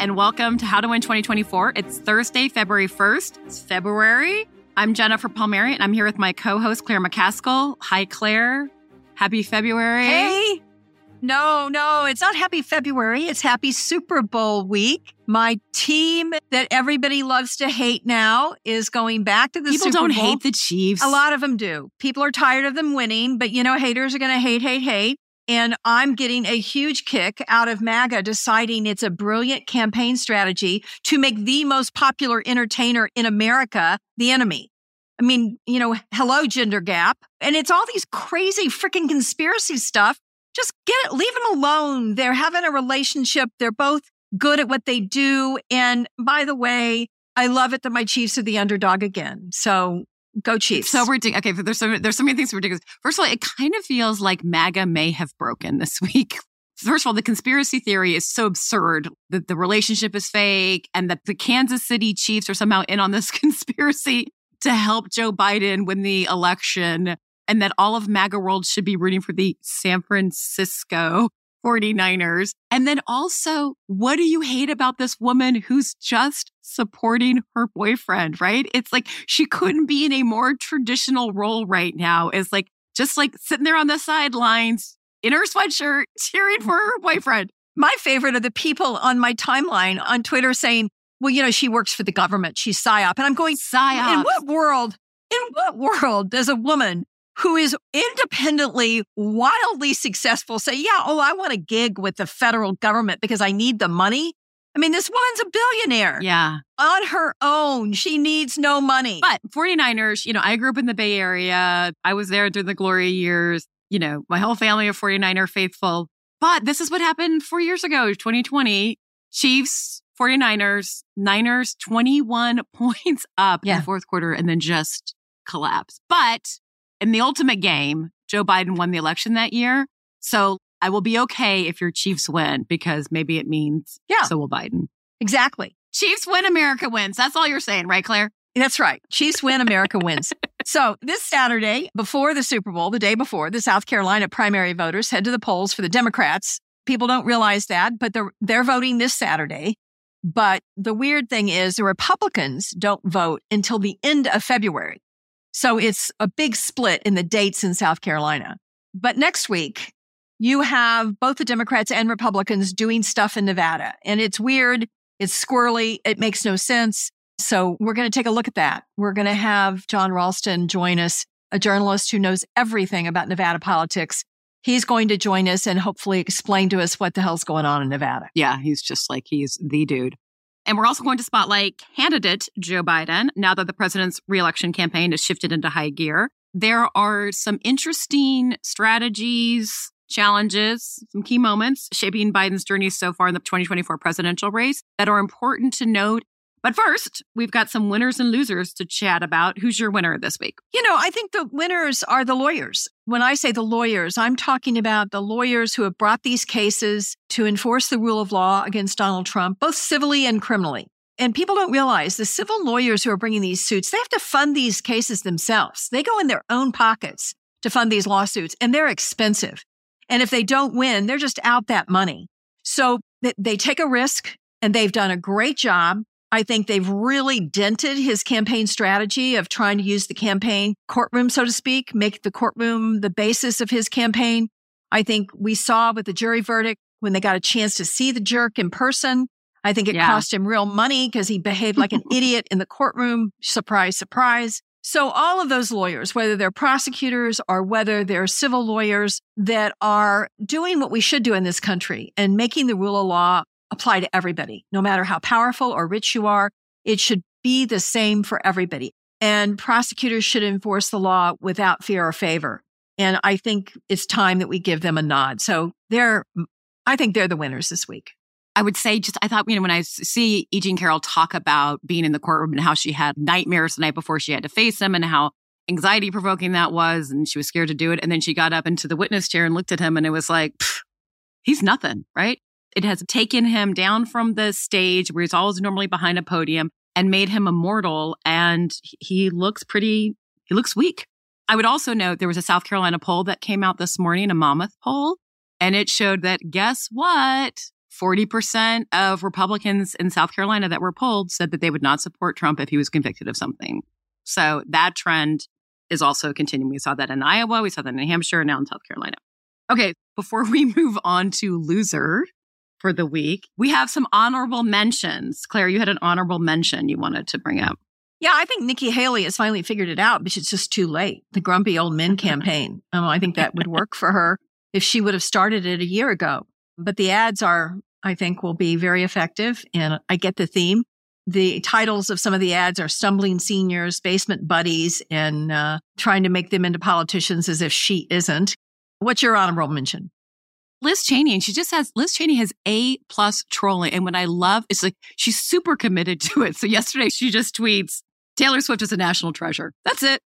and welcome to How to Win 2024. It's Thursday, February 1st. It's February. I'm Jennifer Palmieri, and I'm here with my co host, Claire McCaskill. Hi, Claire. Happy February. Hey. No, no, it's not happy February. It's happy Super Bowl week. My team that everybody loves to hate now is going back to the Super Bowl. People Super don't Bowl. hate the Chiefs. A lot of them do. People are tired of them winning, but you know, haters are going to hate, hate, hate. And I'm getting a huge kick out of MAGA deciding it's a brilliant campaign strategy to make the most popular entertainer in America the enemy. I mean, you know, hello, gender gap. And it's all these crazy freaking conspiracy stuff. Just get it, leave them alone. They're having a relationship. They're both good at what they do. And by the way, I love it that my Chiefs are the underdog again. So go Chiefs. So ridiculous. Okay, there's so there's so many things ridiculous. First of all, it kind of feels like MAGA may have broken this week. First of all, the conspiracy theory is so absurd that the relationship is fake and that the Kansas City Chiefs are somehow in on this conspiracy to help Joe Biden win the election and that all of MAGA world should be rooting for the San Francisco 49ers. And then also, what do you hate about this woman who's just supporting her boyfriend, right? It's like she couldn't be in a more traditional role right now. Is like just like sitting there on the sidelines in her sweatshirt, cheering for her boyfriend. my favorite are the people on my timeline on Twitter saying, well, you know, she works for the government. She's PSYOP. And I'm going, Psyops. in what world, in what world does a woman who is independently, wildly successful say, yeah, oh, I want a gig with the federal government because I need the money? I mean, this woman's a billionaire Yeah. on her own. She needs no money. But 49ers, you know, I grew up in the Bay Area. I was there during the glory years. You know, my whole family of 49er faithful. But this is what happened four years ago, 2020. Chiefs, 49ers, Niners, 21 points up in the fourth quarter and then just collapse. But in the ultimate game, Joe Biden won the election that year. So I will be okay if your Chiefs win because maybe it means Yeah. so will Biden. exactly. Chiefs win, America wins. That's all you're saying, right, Claire? That's right. Chiefs win, America wins. So this Saturday, before the Super Bowl, the day before, the South Carolina primary voters head to the polls for the Democrats. People don't realize that, but they're, they're voting this Saturday. But the weird thing is the Republicans don't vote until the end of February. So it's a big split in the dates in South Carolina. But next week, you have both the Democrats and Republicans doing stuff in Nevada. And it's weird. It's squirrely. It makes no sense. So we're going to take a look at that. We're going to have Jon Ralston join us, a journalist who knows everything about Nevada politics. He's going to join us and hopefully explain to us what the hell's going on in Nevada. Yeah, he's just like he's the dude. And we're also going to spotlight candidate Joe Biden now that the president's reelection campaign has shifted into high gear. There are some interesting strategies, challenges, some key moments shaping Biden's journey so far in the 2024 presidential race that are important to note. But first, we've got some winners and losers to chat about. Who's your winner this week? You know, I think the winners are the lawyers. When I say the lawyers, I'm talking about the lawyers who have brought these cases to enforce the rule of law against Donald Trump, both civilly and criminally. And people don't realize the civil lawyers who are bringing these suits, they have to fund these cases themselves. They go in their own pockets to fund these lawsuits and they're expensive. And if they don't win, they're just out that money. So they, take a risk and they've done a great job. I think they've really dented his campaign strategy of trying to use the campaign courtroom, so to speak, make the courtroom the basis of his campaign. I think we saw with the jury verdict when they got a chance to see the jerk in person. I think it Yeah. cost him real money because he behaved like an idiot in the courtroom. Surprise, surprise. So all of those lawyers, whether they're prosecutors or whether they're civil lawyers that are doing what we should do in this country and making the rule of law apply to everybody, no matter how powerful or rich you are, it should be the same for everybody. And prosecutors should enforce the law without fear or favor. And I think it's time that we give them a nod. So they're, I think they're the winners this week. I would say just I thought you know when I see E. Jean Carroll talk about being in the courtroom and how she had nightmares the night before she had to face him and how anxiety provoking that was and she was scared to do it and then she got up into the witness chair and looked at him and it was like he's nothing right? It has taken him down from the stage where he's always normally behind a podium and made him immortal and he- looks pretty he looks weak. I would also note there was a South Carolina poll that came out this morning a Monmouth poll and it showed that guess what 40% of Republicans in South Carolina that were polled said that they would not support Trump if he was convicted of something. So that trend is also continuing. We saw that in Iowa, we saw that in New Hampshire, and now in South Carolina. Okay, before we move on to loser for the week, we have some honorable mentions. Claire, you had an honorable mention you wanted to bring up. Yeah, I think Nikki Haley has finally figured it out, but it's just too late. The grumpy old men campaign. Um, I think that would work for her if she would have started it a year ago. But the ads are, I think, will be very effective. And I get the theme. The titles of some of the ads are stumbling seniors, basement buddies, and uh, trying to make them into politicians as if she isn't. What's your honorable mention? Liz Cheney, and she just has Liz Cheney has A plus trolling. And what I love is like she's super committed to it. So yesterday she just tweets, Taylor Swift is a national treasure. That's it.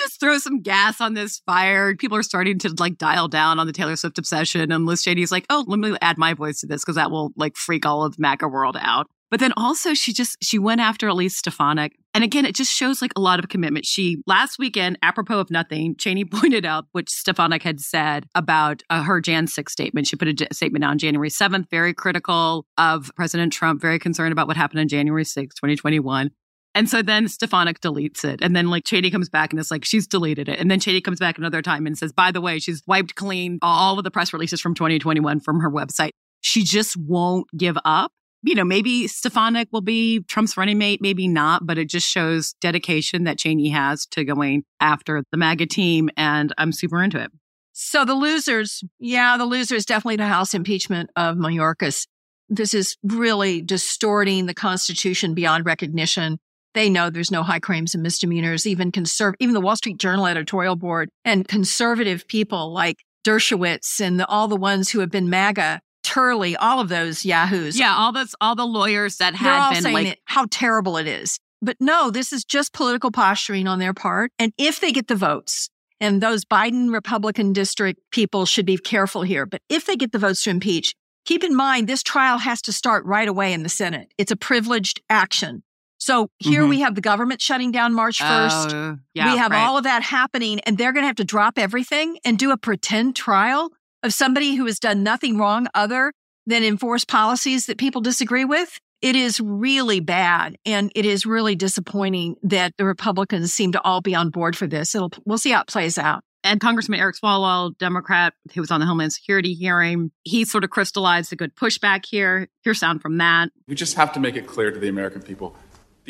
Just throw some gas on this fire. People are starting to like dial down on the Taylor Swift obsession. And Liz Cheney's like, oh, let me add my voice to this because that will like freak all of MAGA world out. But then also she just she went after Elise Stefanik. And again, it just shows like a lot of commitment. She last weekend, apropos of nothing, Cheney pointed out what Stefanik had said about uh, her Jan 6 statement. She put a statement out on January 7th, very critical of President Trump, very concerned about what happened on January 6th, 2021. And so then Stefanik deletes it. And then like Cheney comes back and it's like, she's deleted it. And then Cheney comes back another time and says, by the way, she's wiped clean all of the press releases from 2021 from her website. She just won't give up. You know, maybe Stefanik will be Trump's running mate, maybe not, but it just shows dedication that Cheney has to going after the MAGA team. And I'm super into it. So the losers, yeah, the losers definitely the House impeachment of Mayorkas. This is really distorting the Constitution beyond recognition. They know there's no high crimes and misdemeanors. Even conserv- even the Wall Street Journal editorial board and conservative people like Dershowitz and the, all the ones who have been MAGA, Turley, all of those yahoos. Yeah, all those all the lawyers that had been like it, how terrible it is. But no, this is just political posturing on their part. And if they get the votes, and those Biden Republican district people should be careful here. But if they get the votes to impeach, keep in mind this trial has to start right away in the Senate. It's a privileged action. So here mm-hmm. we have the government shutting down March 1st. Uh, yeah, we have right. all of that happening and they're going to have to drop everything and do a pretend trial of somebody who has done nothing wrong other than enforce policies that people disagree with. It is really bad. And it is really disappointing that the Republicans seem to all be on board for this. It'll, we'll see how it plays out. And Congressman Eric Swalwell, Democrat, who was on the Homeland Security hearing, he sort of crystallized a good pushback here. Here's sound from that. We just have to make it clear to the American people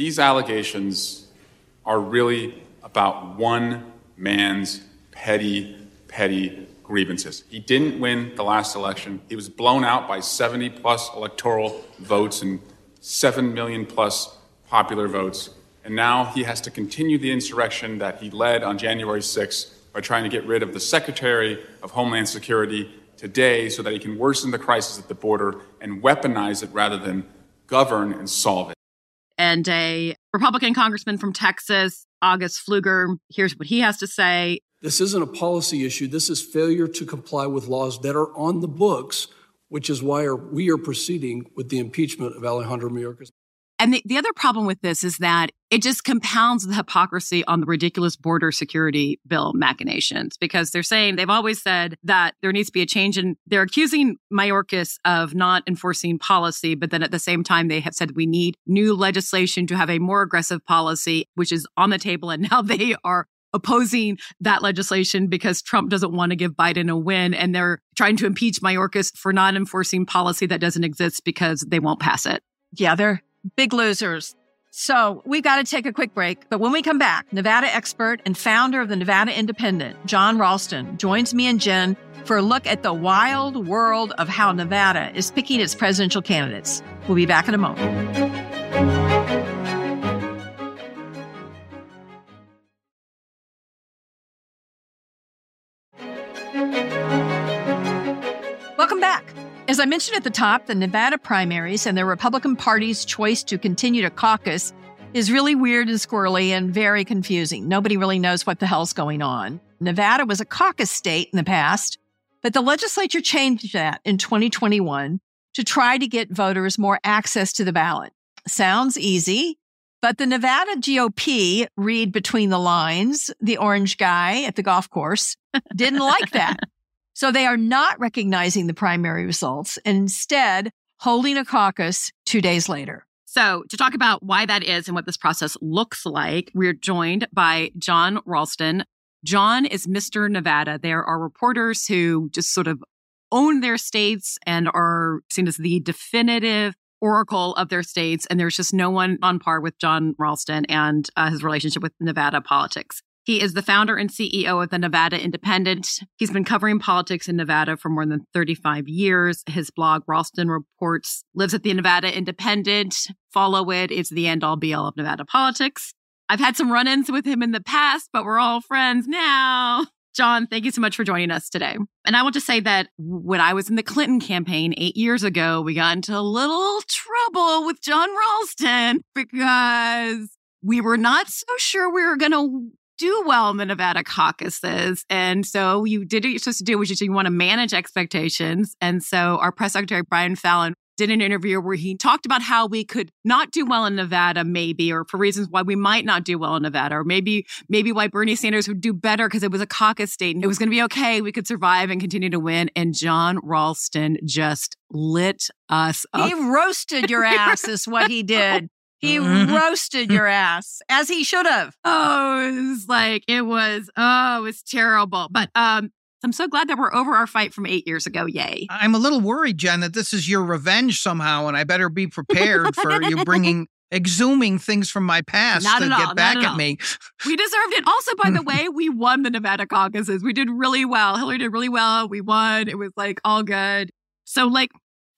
these allegations are really about one man's petty, petty grievances. He didn't win the last election. He was blown out by 70 plus electoral votes and 7 million plus popular votes. And now he has to continue the insurrection that he led on January 6th by trying to get rid of the Secretary of Homeland Security today so that he can worsen the crisis at the border and weaponize it rather than govern and solve it and a Republican congressman from Texas, August Pfluger. Here's what he has to say. This isn't a policy issue. This is failure to comply with laws that are on the books, which is why we are proceeding with the impeachment of Alejandro Mayorkas. And the, the other problem with this is that it just compounds the hypocrisy on the ridiculous border security bill machinations because they're saying they've always said that there needs to be a change and they're accusing Mayorkas of not enforcing policy. But then at the same time, they have said we need new legislation to have a more aggressive policy, which is on the table. And now they are opposing that legislation because Trump doesn't want to give Biden a win. And they're trying to impeach Mayorkas for not enforcing policy that doesn't exist because they won't pass it. Yeah, they're big losers. So we've got to take a quick break. But when we come back, Nevada expert and founder of the Nevada Independent, Jon Ralston, joins me and Jen for a look at the wild world of how Nevada is picking its presidential candidates. We'll be back in a moment. As I mentioned at the top, the Nevada primaries and the Republican Party's choice to continue to caucus is really weird and squirrely and very confusing. Nobody really knows what the hell's going on. Nevada was a caucus state in the past, but the legislature changed that in 2021 to try to get voters more access to the ballot. Sounds easy, but the Nevada GOP, read between the lines, the orange guy at the golf course, didn't like that. So they are not recognizing the primary results and instead holding a caucus two days later. So, to talk about why that is and what this process looks like, we're joined by Jon Ralston. Jon is Mr. Nevada. There are reporters who just sort of own their states and are seen as the definitive oracle of their states. And there's just no one on par with Jon Ralston and uh, his relationship with Nevada politics. He is the founder and CEO of the Nevada Independent. He's been covering politics in Nevada for more than 35 years. His blog, Ralston Reports, lives at the Nevada Independent. Follow it. It's the end all be all of Nevada politics. I've had some run ins with him in the past, but we're all friends now. Jon, thank you so much for joining us today. And I will just say that when I was in the Clinton campaign eight years ago, we got into a little trouble with Jon Ralston because we were not so sure we were going to do well in the Nevada caucuses. And so you did what you're supposed to do, which is you want to manage expectations. And so our press secretary, Brian Fallon, did an interview where he talked about how we could not do well in Nevada, maybe, or for reasons why we might not do well in Nevada, or maybe, maybe why Bernie Sanders would do better because it was a caucus state and it was going to be okay. We could survive and continue to win. And Jon Ralston just lit us up. He roasted your ass, is what he oh, did. He mm-hmm. roasted your ass as he should have. Oh, it was like it was. Oh, it was terrible. But um, I'm so glad that we're over our fight from eight years ago. Yay! I'm a little worried, Jen, that this is your revenge somehow, and I better be prepared for you bringing exhuming things from my past Not to get all, back at me. We deserved it. Also, by the way, we won the Nevada caucuses. We did really well. Hillary did really well. We won. It was like all good. So, like,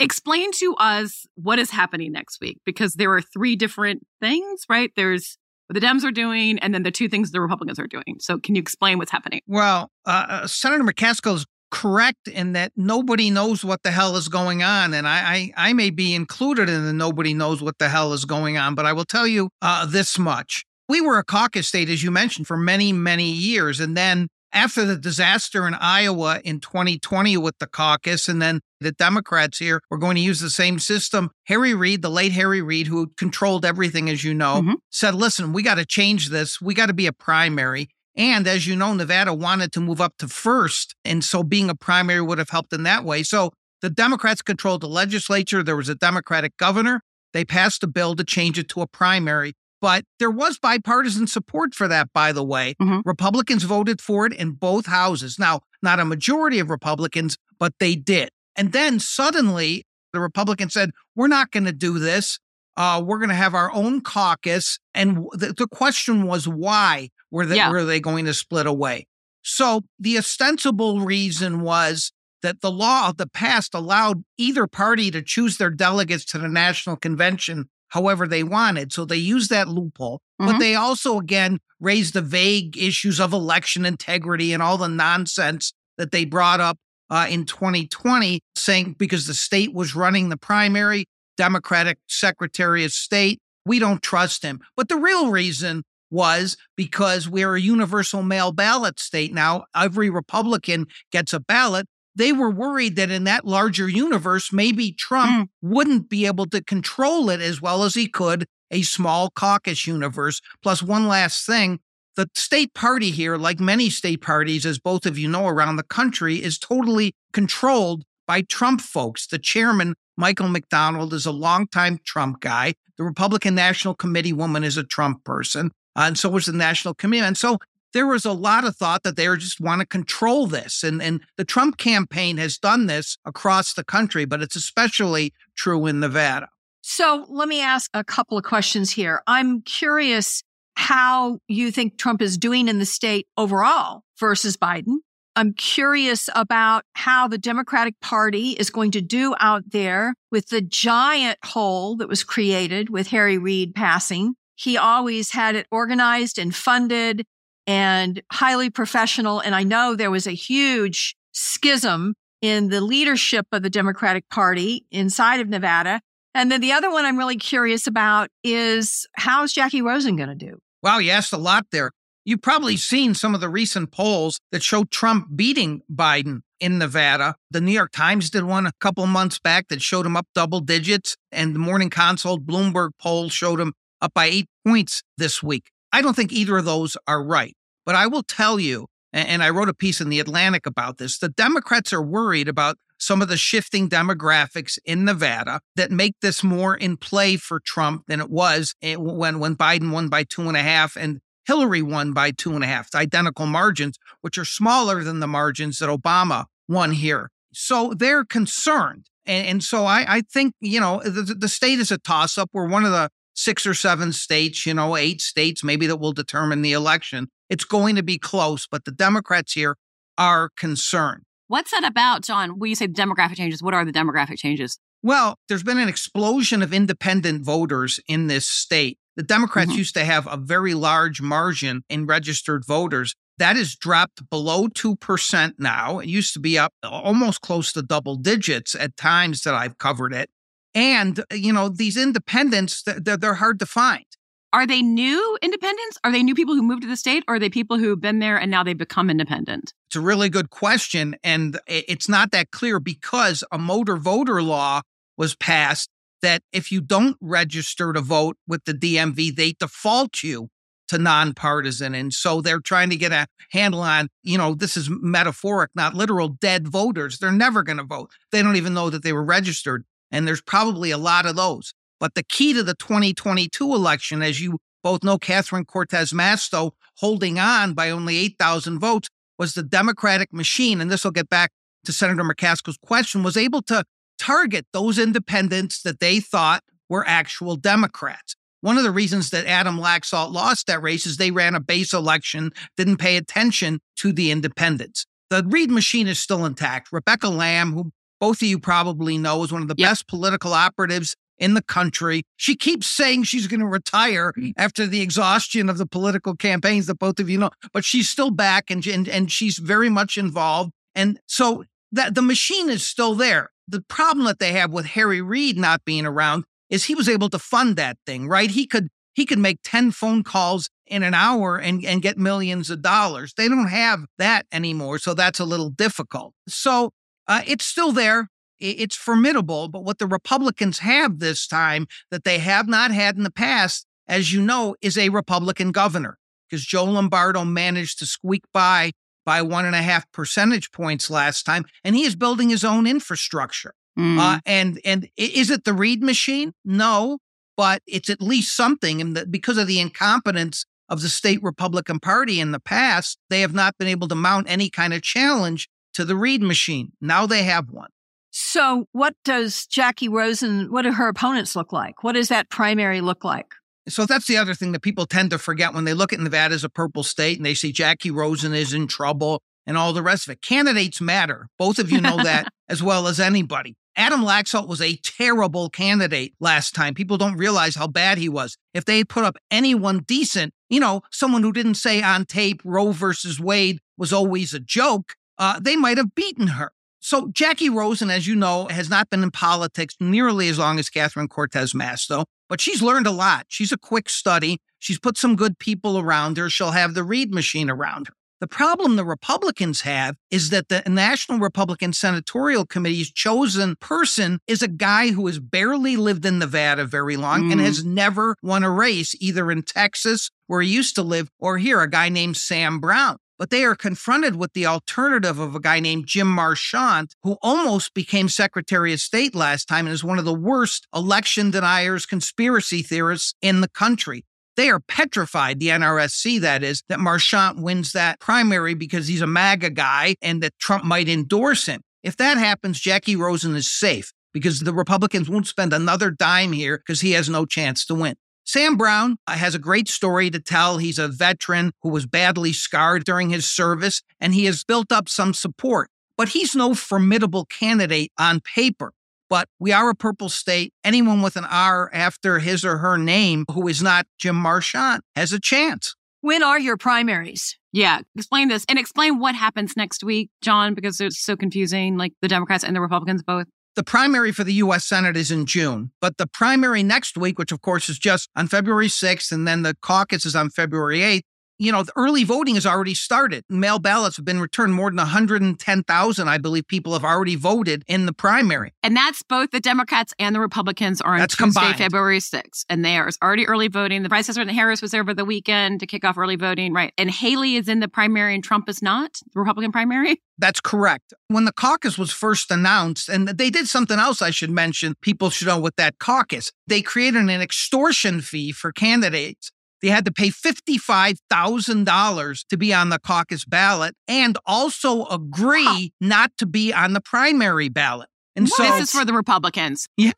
explain to us what is happening next week because there are three different things, right? There's what the Dems are doing, and then the two things the Republicans are doing. So, can you explain what's happening? Well, uh, uh Senator McCaskill is correct in that nobody knows what the hell is going on, and I, I, I may be included in the nobody knows what the hell is going on. But I will tell you uh, this much: we were a caucus state, as you mentioned, for many, many years, and then after the disaster in Iowa in 2020 with the caucus, and then the Democrats here were going to use the same system. Harry Reid, the late Harry Reid, who controlled everything, as you know, mm-hmm. said, listen, we got to change this. We got to be a primary. And as you know, Nevada wanted to move up to first. And so being a primary would have helped in that way. So the Democrats controlled the legislature. There was a Democratic governor. They passed a bill to change it to a primary. But there was bipartisan support for that, by the way. Mm-hmm. Republicans voted for it in both houses. Now, not a majority of Republicans, but they did. And then suddenly the Republicans said, we're not going to do this. Uh, we're going to have our own caucus. And the, the question was, why were they, yeah. were they going to split away? So the ostensible reason was that the law of the past allowed either party to choose their delegates to the national convention however they wanted. So they used that loophole. Mm-hmm. But they also, again, raised the vague issues of election integrity and all the nonsense that they brought up uh, in 2020, saying because the state was running the primary, Democratic Secretary of State, we don't trust him. But the real reason was because we're a universal mail ballot state now. Every Republican gets a ballot they were worried that in that larger universe, maybe Trump mm. wouldn't be able to control it as well as he could a small caucus universe. Plus, one last thing the state party here, like many state parties, as both of you know around the country, is totally controlled by Trump folks. The chairman, Michael McDonald, is a longtime Trump guy. The Republican National Committee woman is a Trump person. Uh, and so was the National Committee. And so there was a lot of thought that they just want to control this. And, and the Trump campaign has done this across the country, but it's especially true in Nevada. So let me ask a couple of questions here. I'm curious how you think Trump is doing in the state overall versus Biden. I'm curious about how the Democratic Party is going to do out there with the giant hole that was created with Harry Reid passing. He always had it organized and funded and highly professional. And I know there was a huge schism in the leadership of the Democratic Party inside of Nevada. And then the other one I'm really curious about is how's Jackie Rosen going to do? Wow, you asked a lot there. You've probably seen some of the recent polls that show Trump beating Biden in Nevada. The New York Times did one a couple months back that showed him up double digits, and the Morning Consult Bloomberg poll showed him up by eight points this week. I don't think either of those are right. But I will tell you, and I wrote a piece in The Atlantic about this, the Democrats are worried about some of the shifting demographics in Nevada that make this more in play for Trump than it was eh, when, when Biden won by two and a half and Hillary won by two and a half, identical margins, which are smaller than the margins that Obama won here. So they're concerned. And, and so I, I think, you know, the, the state is a toss up. We're one of the six or seven states, you know, eight states maybe that will determine the election. It's going to be close, but the Democrats here are concerned. What's that about, Jon? When you say demographic changes, what are the demographic changes? Well, there's been an explosion of independent voters in this state. The Democrats mm-hmm. used to have a very large margin in registered voters. That has dropped below 2% now. It used to be up almost close to double digits at times that I've covered it. And, uh, you know, these independents, they're, they're hard to find. Are they new independents? Are they new people who moved to the state? Or are they people who've been there and now they've become independent? It's a really good question. And it's not that clear because a motor voter law was passed that if you don't register to vote with the DMV, they default you to nonpartisan. And so they're trying to get a handle on, you know, this is metaphoric, not literal dead voters. They're never going to vote. They don't even know that they were registered. And there's probably a lot of those. But the key to the 2022 election, as you both know, Catherine Cortez Masto holding on by only 8,000 votes was the Democratic machine. And this will get back to Senator McCaskill's question, was able to target those independents that they thought were actual Democrats. One of the reasons that Adam Laxalt lost that race is they ran a base election, didn't pay attention to the independents. The Reid machine is still intact. Rebecca Lamb, who both of you probably know, is one of the yep. best political operatives in the country. She keeps saying she's going to retire mm-hmm. after the exhaustion of the political campaigns that both of you know, but she's still back and, and, and she's very much involved. And so that the machine is still there. The problem that they have with Harry Reid not being around is he was able to fund that thing, right? He could he could make 10 phone calls in an hour and, and get millions of dollars. They don't have that anymore, so that's a little difficult. So uh, it's still there. It's formidable, but what the Republicans have this time that they have not had in the past, as you know, is a Republican governor because Joe Lombardo managed to squeak by by one and a half percentage points last time, and he is building his own infrastructure. Mm. Uh, and and is it the Reid machine? No, but it's at least something. And because of the incompetence of the state Republican Party in the past, they have not been able to mount any kind of challenge to the Reid machine. Now they have one. So, what does Jackie Rosen? What do her opponents look like? What does that primary look like? So that's the other thing that people tend to forget when they look at Nevada as a purple state and they see Jackie Rosen is in trouble and all the rest of it. Candidates matter. Both of you know that as well as anybody. Adam Laxalt was a terrible candidate last time. People don't realize how bad he was. If they put up anyone decent, you know, someone who didn't say on tape Roe versus Wade was always a joke, uh, they might have beaten her. So Jackie Rosen, as you know, has not been in politics nearly as long as Catherine Cortez Masto, but she's learned a lot. She's a quick study. She's put some good people around her. She'll have the Reid machine around her. The problem the Republicans have is that the National Republican Senatorial Committee's chosen person is a guy who has barely lived in Nevada very long mm. and has never won a race, either in Texas, where he used to live, or here, a guy named Sam Brown but they are confronted with the alternative of a guy named Jim Marchant, who almost became Secretary of State last time and is one of the worst election deniers, conspiracy theorists in the country. They are petrified, the NRSC, that is, that Marchant wins that primary because he's a MAGA guy and that Trump might endorse him. If that happens, Jackie Rosen is safe because the Republicans won't spend another dime here because he has no chance to win. Sam Brown uh, has a great story to tell. He's a veteran who was badly scarred during his service, and he has built up some support. But he's no formidable candidate on paper. But we are a purple state. Anyone with an R after his or her name who is not Jim Marchant has a chance. When are your primaries? Yeah, explain this and explain what happens next week, Jon, because it's so confusing, like the Democrats and the Republicans both. The primary for the U.S. Senate is in June, but the primary next week, which of course is just on February 6th, and then the caucus is on February 8th, you know, the early voting has already started. Mail ballots have been returned. More than 110,000, I believe, people have already voted in the primary. And that's both the Democrats and the Republicans are on That's Tuesday, combined. February 6th. And there's already early voting. The Vice President Harris was there over the weekend to kick off early voting, right? And Haley is in the primary and Trump is not, the Republican primary. That's correct. When the caucus was first announced, and they did something else I should mention, people should know with that caucus. They created an extortion fee for candidates. They had to pay $55,000 to be on the caucus ballot and also agree not to be on the primary ballot. And so, this is for the Republicans. yeah,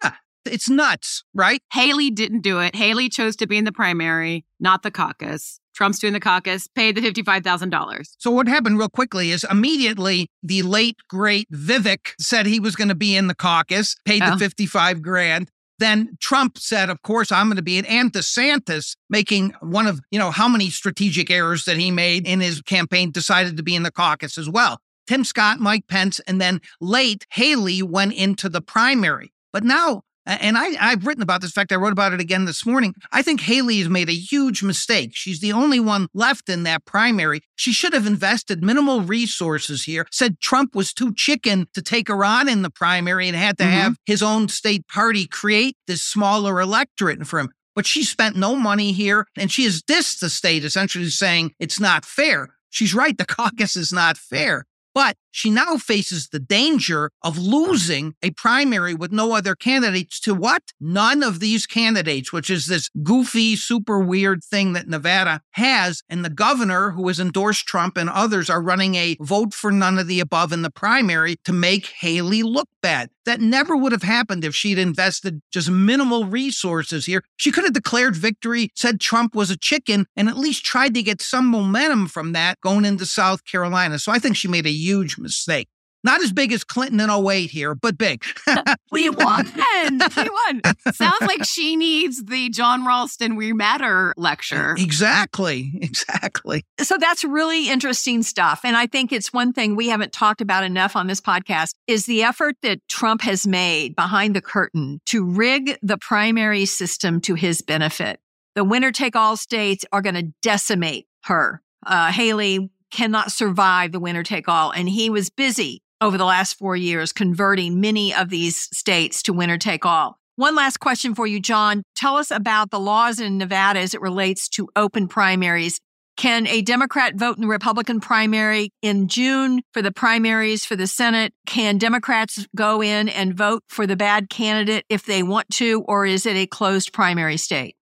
it's nuts, right? Haley didn't do it. Haley chose to be in the primary, not the caucus. Trump's doing the caucus, paid the $55,000. So what happened real quickly is immediately the late great Vivek said he was going to be in the caucus, paid Oh. the 55 grand. Then Trump said, of course, I'm going to be in. And DeSantis, making one of, you know, how many strategic errors that he made in his campaign, decided to be in the caucus as well. Tim Scott, Mike Pence, and then late Haley went into the primary. But now, and I, I've written about this. In fact, I wrote about it again this morning. I think Haley has made a huge mistake. She's the only one left in that primary. She should have invested minimal resources here, said Trump was too chicken to take her on in the primary and had to Mhm. have his own state party create this smaller electorate for him. But she spent no money here and she has dissed the state, essentially saying it's not fair. She's right. The caucus is not fair. But she now faces the danger of losing a primary with no other candidates to what? None of these candidates, which is this goofy, super weird thing that Nevada has. And the governor, who has endorsed Trump and others, are running a vote for none of the above in the primary to make Haley look bad. That never would have happened if she'd invested just minimal resources here. She could have declared victory, said Trump was a chicken, and at least tried to get some momentum from that going into South Carolina. So I think she made a huge mistake. Not as big as Clinton in 08 here, but big. We won. we won. Sounds like she needs the Jon Ralston We Matter lecture. exactly. Exactly. So that's really interesting stuff. And I think it's one thing we haven't talked about enough on this podcast is the effort that Trump has made behind the curtain to rig the primary system to his benefit. The winner take all states are going to decimate her. Uh, Haley cannot survive the winner take all. And he was busy over the last four years converting many of these states to winner take all. One last question for you, Jon. Tell us about the laws in Nevada as it relates to open primaries. Can a Democrat vote in the Republican primary in June for the primaries for the Senate? Can Democrats go in and vote for the bad candidate if they want to, or is it a closed primary state?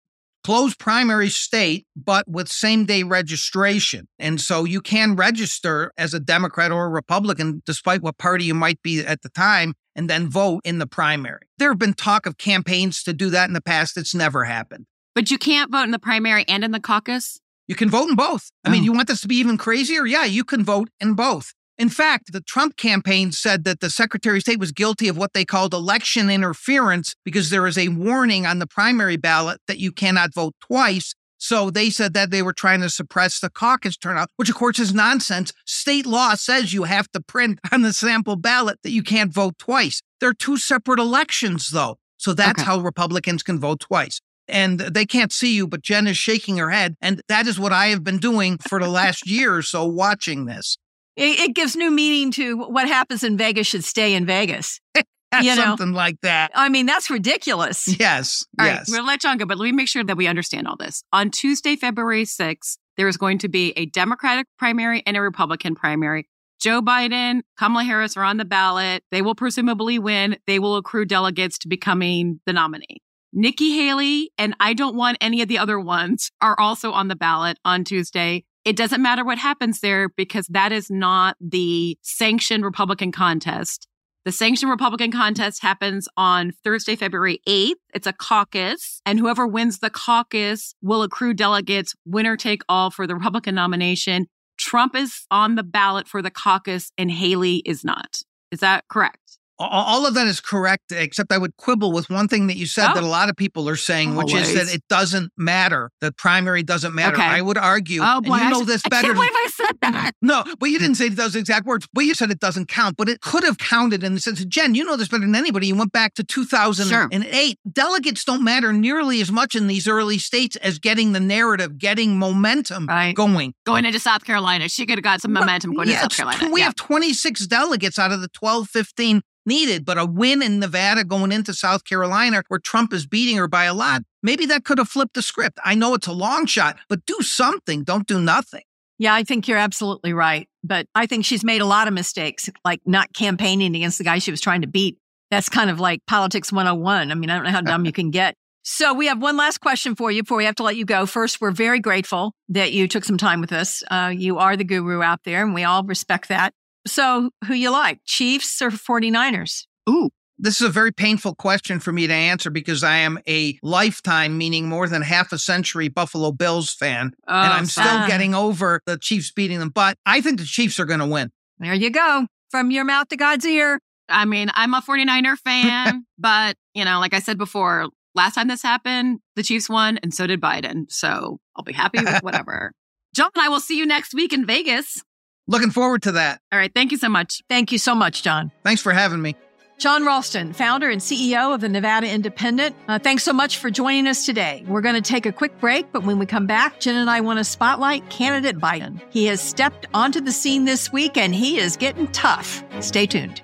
Closed primary state, but with same day registration. And so you can register as a Democrat or a Republican, despite what party you might be at the time, and then vote in the primary. There have been talk of campaigns to do that in the past. It's never happened. But you can't vote in the primary and in the caucus. You can vote in both. I mean, Oh. you want this to be even crazier? Yeah, you can vote in both. In fact, the Trump campaign said that the Secretary of State was guilty of what they called election interference because there is a warning on the primary ballot that you cannot vote twice. So they said that they were trying to suppress the caucus turnout, which of course is nonsense. State law says you have to print on the sample ballot that you can't vote twice. They're two separate elections, though. So that's Okay. how Republicans can vote twice and they can't see you, but Jen is shaking her head. And that is what I have been doing for the last year or so watching this. It, it gives new meaning to what happens in Vegas should stay in Vegas. You know. Something like that. I mean, that's ridiculous. Yes. All right, yes. we're gonna let John go, but let me make sure that we understand all this. On Tuesday, February 6th, there is going to be a Democratic primary and a Republican primary. Joe Biden, Kamala Harris are on the ballot. They will presumably win. They will accrue delegates to becoming the nominee. Nikki Haley and I don't want any of the other ones are also on the ballot on Tuesday. It doesn't matter what happens there because that is not the sanctioned Republican contest. The sanctioned Republican contest happens on Thursday, February 8th. It's a caucus, and whoever wins the caucus will accrue delegates, winner take all for the Republican nomination. Trump is on the ballot for the caucus, and Haley is not. Is that correct? All of that is correct, except I would quibble with one thing that you said Oh. that a lot of people are saying, oh, which is that it doesn't matter. The primary doesn't matter. Okay. I would argue, Oh and boy, you I know this I better. can't than- believe I said that. no, but you didn't say those exact words. But you said it doesn't count. But it could have counted in the sense of Jen, you know this better than anybody. You went back to 2008. Delegates don't matter nearly as much in these early states as getting the narrative, getting momentum Right. going. Going into South Carolina, she could have got some momentum going Yeah, to South Carolina. we Yeah. have 26 delegates out of the 12, 15 needed, but a win in Nevada going into South Carolina where Trump is beating her by a lot, maybe that could have flipped the script. I know it's a long shot, but do something. Don't do nothing. Yeah, I think you're absolutely right. But I think she's made a lot of mistakes, like not campaigning against the guy she was trying to beat. That's kind of like politics 101. I mean, I don't know how dumb you can get. So we have one last question for you before we have to let you go. First, we're very grateful that you took some time with us. Uh, you are the guru out there, and we all respect that. So who you like, Chiefs or 49ers? Ooh, This is a very painful question for me to answer because I am a lifetime, meaning more than half a century Buffalo Bills fan. Oh, and I'm still getting over the Chiefs beating them. But I think the Chiefs are going to win. There you go. From your mouth to God's ear. I mean, I'm a 49er fan, but you know, like I said before, last time this happened, the Chiefs won and so did Biden. So I'll be happy with whatever. Jon I will see you next week in Vegas. Looking forward to that. All right. Thank you so much. Thank you so much, Jon. Thanks for having me. Jon Ralston, founder and CEO of the Nevada Independent. Uh, thanks so much for joining us today. We're going to take a quick break, but when we come back, Jen and I want to spotlight candidate Biden. He has stepped onto the scene this week and he is getting tough. Stay tuned.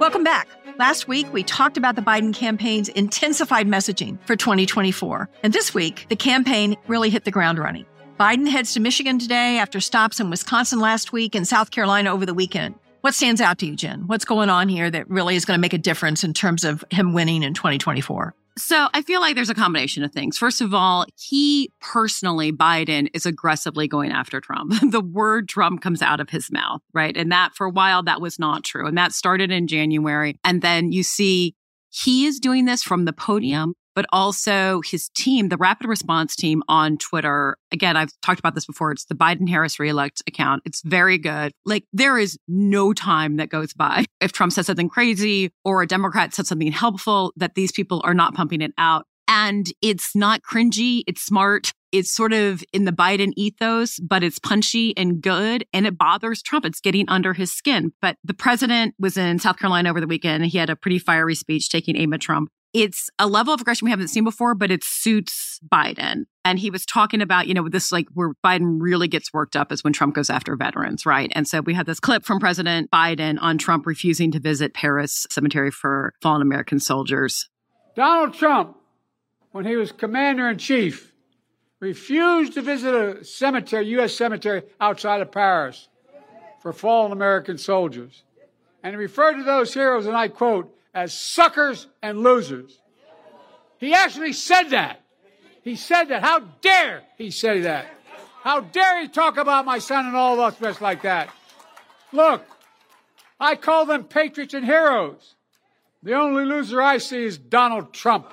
Welcome back. Last week, we talked about the Biden campaign's intensified messaging for 2024. And this week, the campaign really hit the ground running. Biden heads to Michigan today after stops in Wisconsin last week and South Carolina over the weekend. What stands out to you, Jen? What's going on here that really is going to make a difference in terms of him winning in 2024? So I feel like there's a combination of things. First of all, he personally, Biden, is aggressively going after Trump. the word Trump comes out of his mouth, right? And that for a while, that was not true. And that started in January. And then you see he is doing this from the podium, but also his team, the rapid response team on Twitter. Again, I've talked about this before. It's the Biden Harris reelect account. It's very good. Like there is no time that goes by if Trump says something crazy or a Democrat said something helpful that these people are not pumping it out. And it's not cringy. It's smart. It's sort of in the Biden ethos, but it's punchy and good. And it bothers Trump. It's getting under his skin. But the president was in South Carolina over the weekend. He had a pretty fiery speech taking aim at Trump. It's a level of aggression we haven't seen before, but it suits Biden. And he was talking about, you know, this like where Biden really gets worked up is when Trump goes after veterans, right? And so we had this clip from President Biden on Trump refusing to visit Paris Cemetery for fallen American soldiers. Donald Trump, when he was commander in chief, refused to visit a cemetery, U.S. cemetery outside of Paris for fallen American soldiers. And he referred to those heroes, and I quote, as suckers and losers. He actually said that. He said that. How dare he say that? How dare he talk about my son and all of us rest like that? Look, I call them patriots and heroes. The only loser I see is Donald Trump.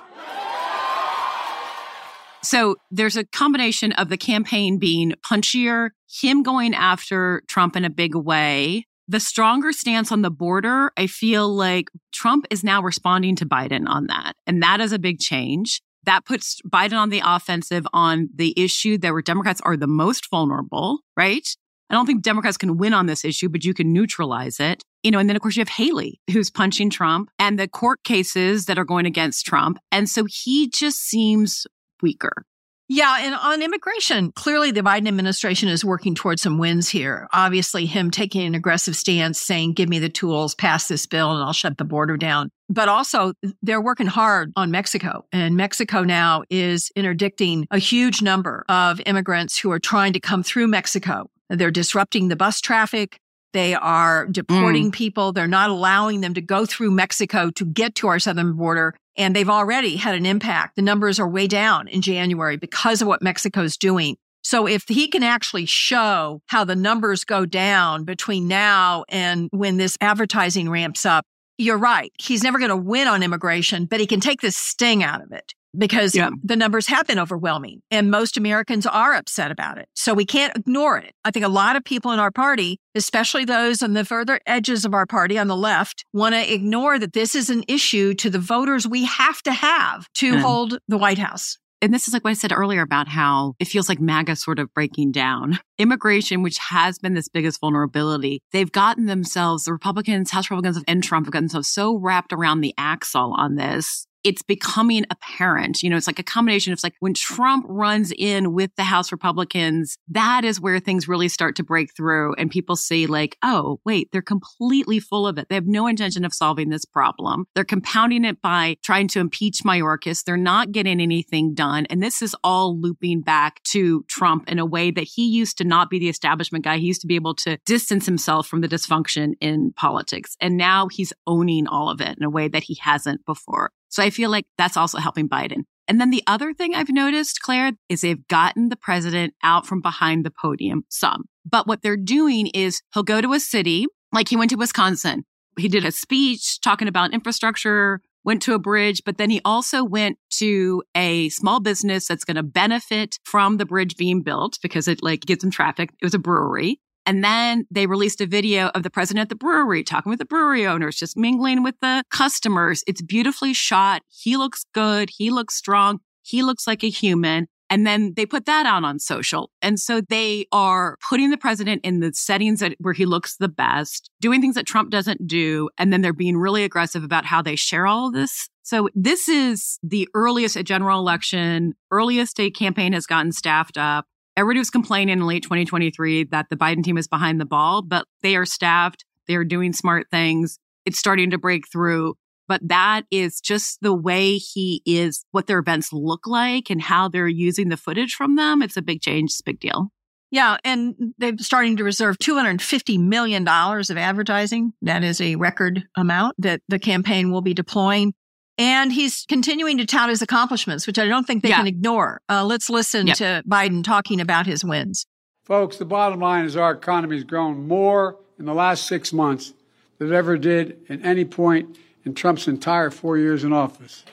So there's a combination of the campaign being punchier, him going after Trump in a big way, the stronger stance on the border. I feel like Trump is now responding to Biden on that. And that is a big change. That puts Biden on the offensive on the issue that where Democrats are the most vulnerable, right? I don't think Democrats can win on this issue, but you can neutralize it. You know, and then of course you have Haley who's punching Trump and the court cases that are going against Trump. And so he just seems weaker. Yeah, and on immigration, clearly the Biden administration is working towards some wins here. Obviously, him taking an aggressive stance, saying, give me the tools, pass this bill, and I'll shut the border down. But also, they're working hard on Mexico. And Mexico now is interdicting a huge number of immigrants who are trying to come through Mexico. They're disrupting the bus traffic. They are deporting mm. people. They're not allowing them to go through Mexico to get to our southern border. And they've already had an impact. The numbers are way down in January because of what Mexico's doing. So if he can actually show how the numbers go down between now and when this advertising ramps up, you're right. He's never going to win on immigration, but he can take the sting out of it. Because Yeah. the numbers have been overwhelming and most Americans are upset about it. So we can't ignore it. I think a lot of people in our party, especially those on the further edges of our party on the left, want to ignore that this is an issue to the voters we have to have to Mm. hold the White House. and this is like what I said earlier about how it feels like MAGA sort of breaking down. Immigration, which has been this biggest vulnerability, they've gotten themselves, the Republicans, House Republicans and Trump have gotten themselves so wrapped around the axle on this. It's becoming apparent. You know, it's like a combination of like when Trump runs in with the House Republicans, that is where things really start to break through and people see like, oh, wait, they're completely full of it. They have no intention of solving this problem. They're compounding it by trying to impeach Mayorkas. They're not getting anything done. And this is all looping back to Trump in a way that he used to not be the establishment guy. He used to be able to distance himself from the dysfunction in politics. And now he's owning all of it in a way that he hasn't before. So I feel like that's also helping Biden. And then the other thing I've noticed, Claire, is they've gotten the president out from behind the podium some. But what they're doing is he'll go to a city, like he went to Wisconsin. He did a speech talking about infrastructure, went to a bridge, but then he also went to a small business that's going to benefit from the bridge being built because it like gets some traffic. It was a brewery. And then they released a video of the president at the brewery talking with the brewery owners, just mingling with the customers. It's beautifully shot. He looks good. He looks strong. He looks like a human. And then they put that out on social. And so they are putting the president in the settings that, where he looks the best, doing things that Trump doesn't do. And then they're being really aggressive about how they share all this. So this is the earliest a general election, earliest a campaign has gotten staffed up. Everybody was complaining in late 2023 that the Biden team is behind the ball, but they are staffed. They are doing smart things. It's starting to break through. But that is just the way he is, what their events look like and how they're using the footage from them. It's a big change. It's a big deal. Yeah, and they're starting to reserve $250 million of advertising. That is a record amount that the campaign will be deploying. And he's continuing to tout his accomplishments, which I don't think they Yeah. can ignore. Uh, let's listen Yep. to Biden talking about his wins. Folks, the bottom line is our economy has grown more in the last six months than it ever did at any point in Trump's entire four years in office.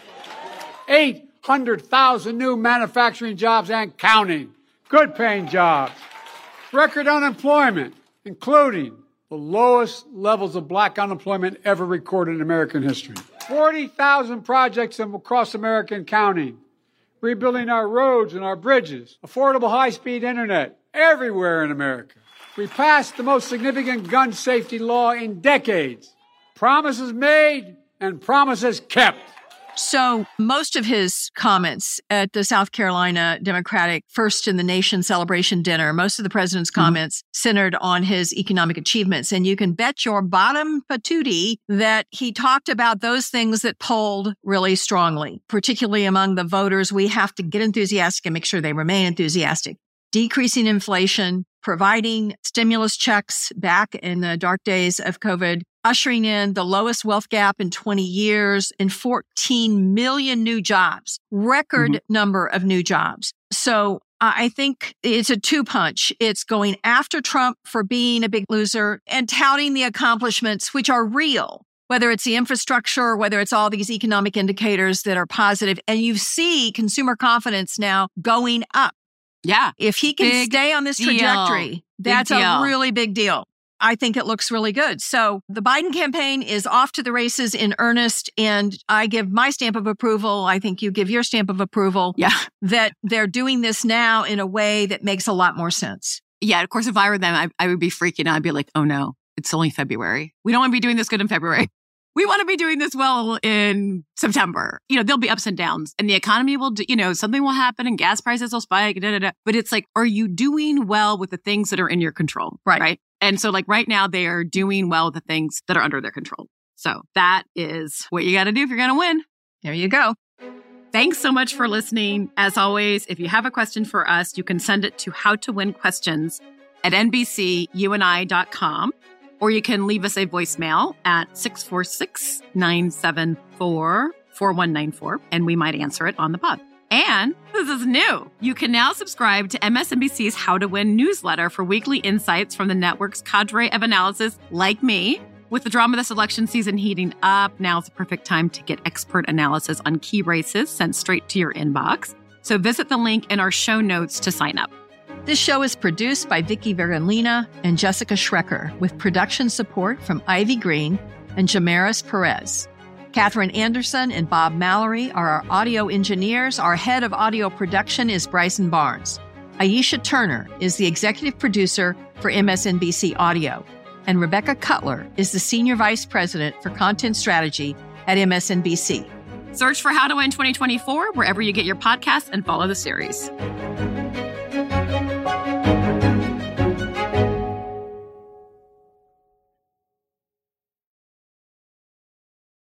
800,000 new manufacturing jobs and counting. Good paying jobs. Record unemployment, including the lowest levels of black unemployment ever recorded in American history. 40,000 projects across America and counting rebuilding our roads and our bridges, affordable high speed internet everywhere in America. We passed the most significant gun safety law in decades. Promises made and promises kept. So most of his comments at the South Carolina Democratic First in the Nation celebration dinner, most of the president's mm-hmm. comments centered on his economic achievements. And you can bet your bottom patootie that he talked about those things that polled really strongly, particularly among the voters. We have to get enthusiastic and make sure they remain enthusiastic. Decreasing inflation, providing stimulus checks back in the dark days of COVID, ushering in the lowest wealth gap in 20 years and 14 million new jobs, record mm-hmm. number of new jobs. So I think it's a two punch. It's going after Trump for being a big loser and touting the accomplishments, which are real. Whether it's the infrastructure whether it's all these economic indicators that are positive, and you see consumer confidence now going up. Yeah. If he can Big stay on this trajectory, Big that's a really big deal. I think it looks really good. So the Biden campaign is off to the races in earnest. And I give my stamp of approval. I think you give your stamp of approval Yeah. that they're doing this now in a way that makes a lot more sense. Yeah. Of course, if I were them, I, I would be freaking out. I'd be like, oh no, it's only February. We don't want to be doing this good in February. We want to be doing this well in September. You know, there'll be ups and downs and the economy will, do, you know, something will happen and gas prices will spike. Da, da, da. But it's like, are you doing well with the things that are in your control? Right. Right. And so like right now they are doing well with the things that are under their control. So that is what you got to do if you're going to win. There you go. Thanks so much for listening. As always, if you have a question for us, you can send it to how to win questions at nbcuni.com or you can leave us a voicemail at 646 974 4194 and we might answer it on the pod. And this is new. You can now subscribe to MSNBC's How to Win newsletter for weekly insights from the network's cadre of analysis like me With the drama this election season heating up, now's the perfect time to get expert analysis on key races sent straight to your inbox. So visit the link in our show notes to sign up. This show is produced by Vicky Vergolina and Jessica Schrecker with production support from Ivy Green and Jamaris Perez. Catherine Anderson and Bob Mallory are our audio engineers. Our head of audio production is Bryson Barnes. Aisha Turner is the executive producer for MSNBC Audio and Rebecca Cutler is the Senior Vice President for Content Strategy at MSNBC. Search for How to Win 2024 wherever you get your podcasts and follow the series.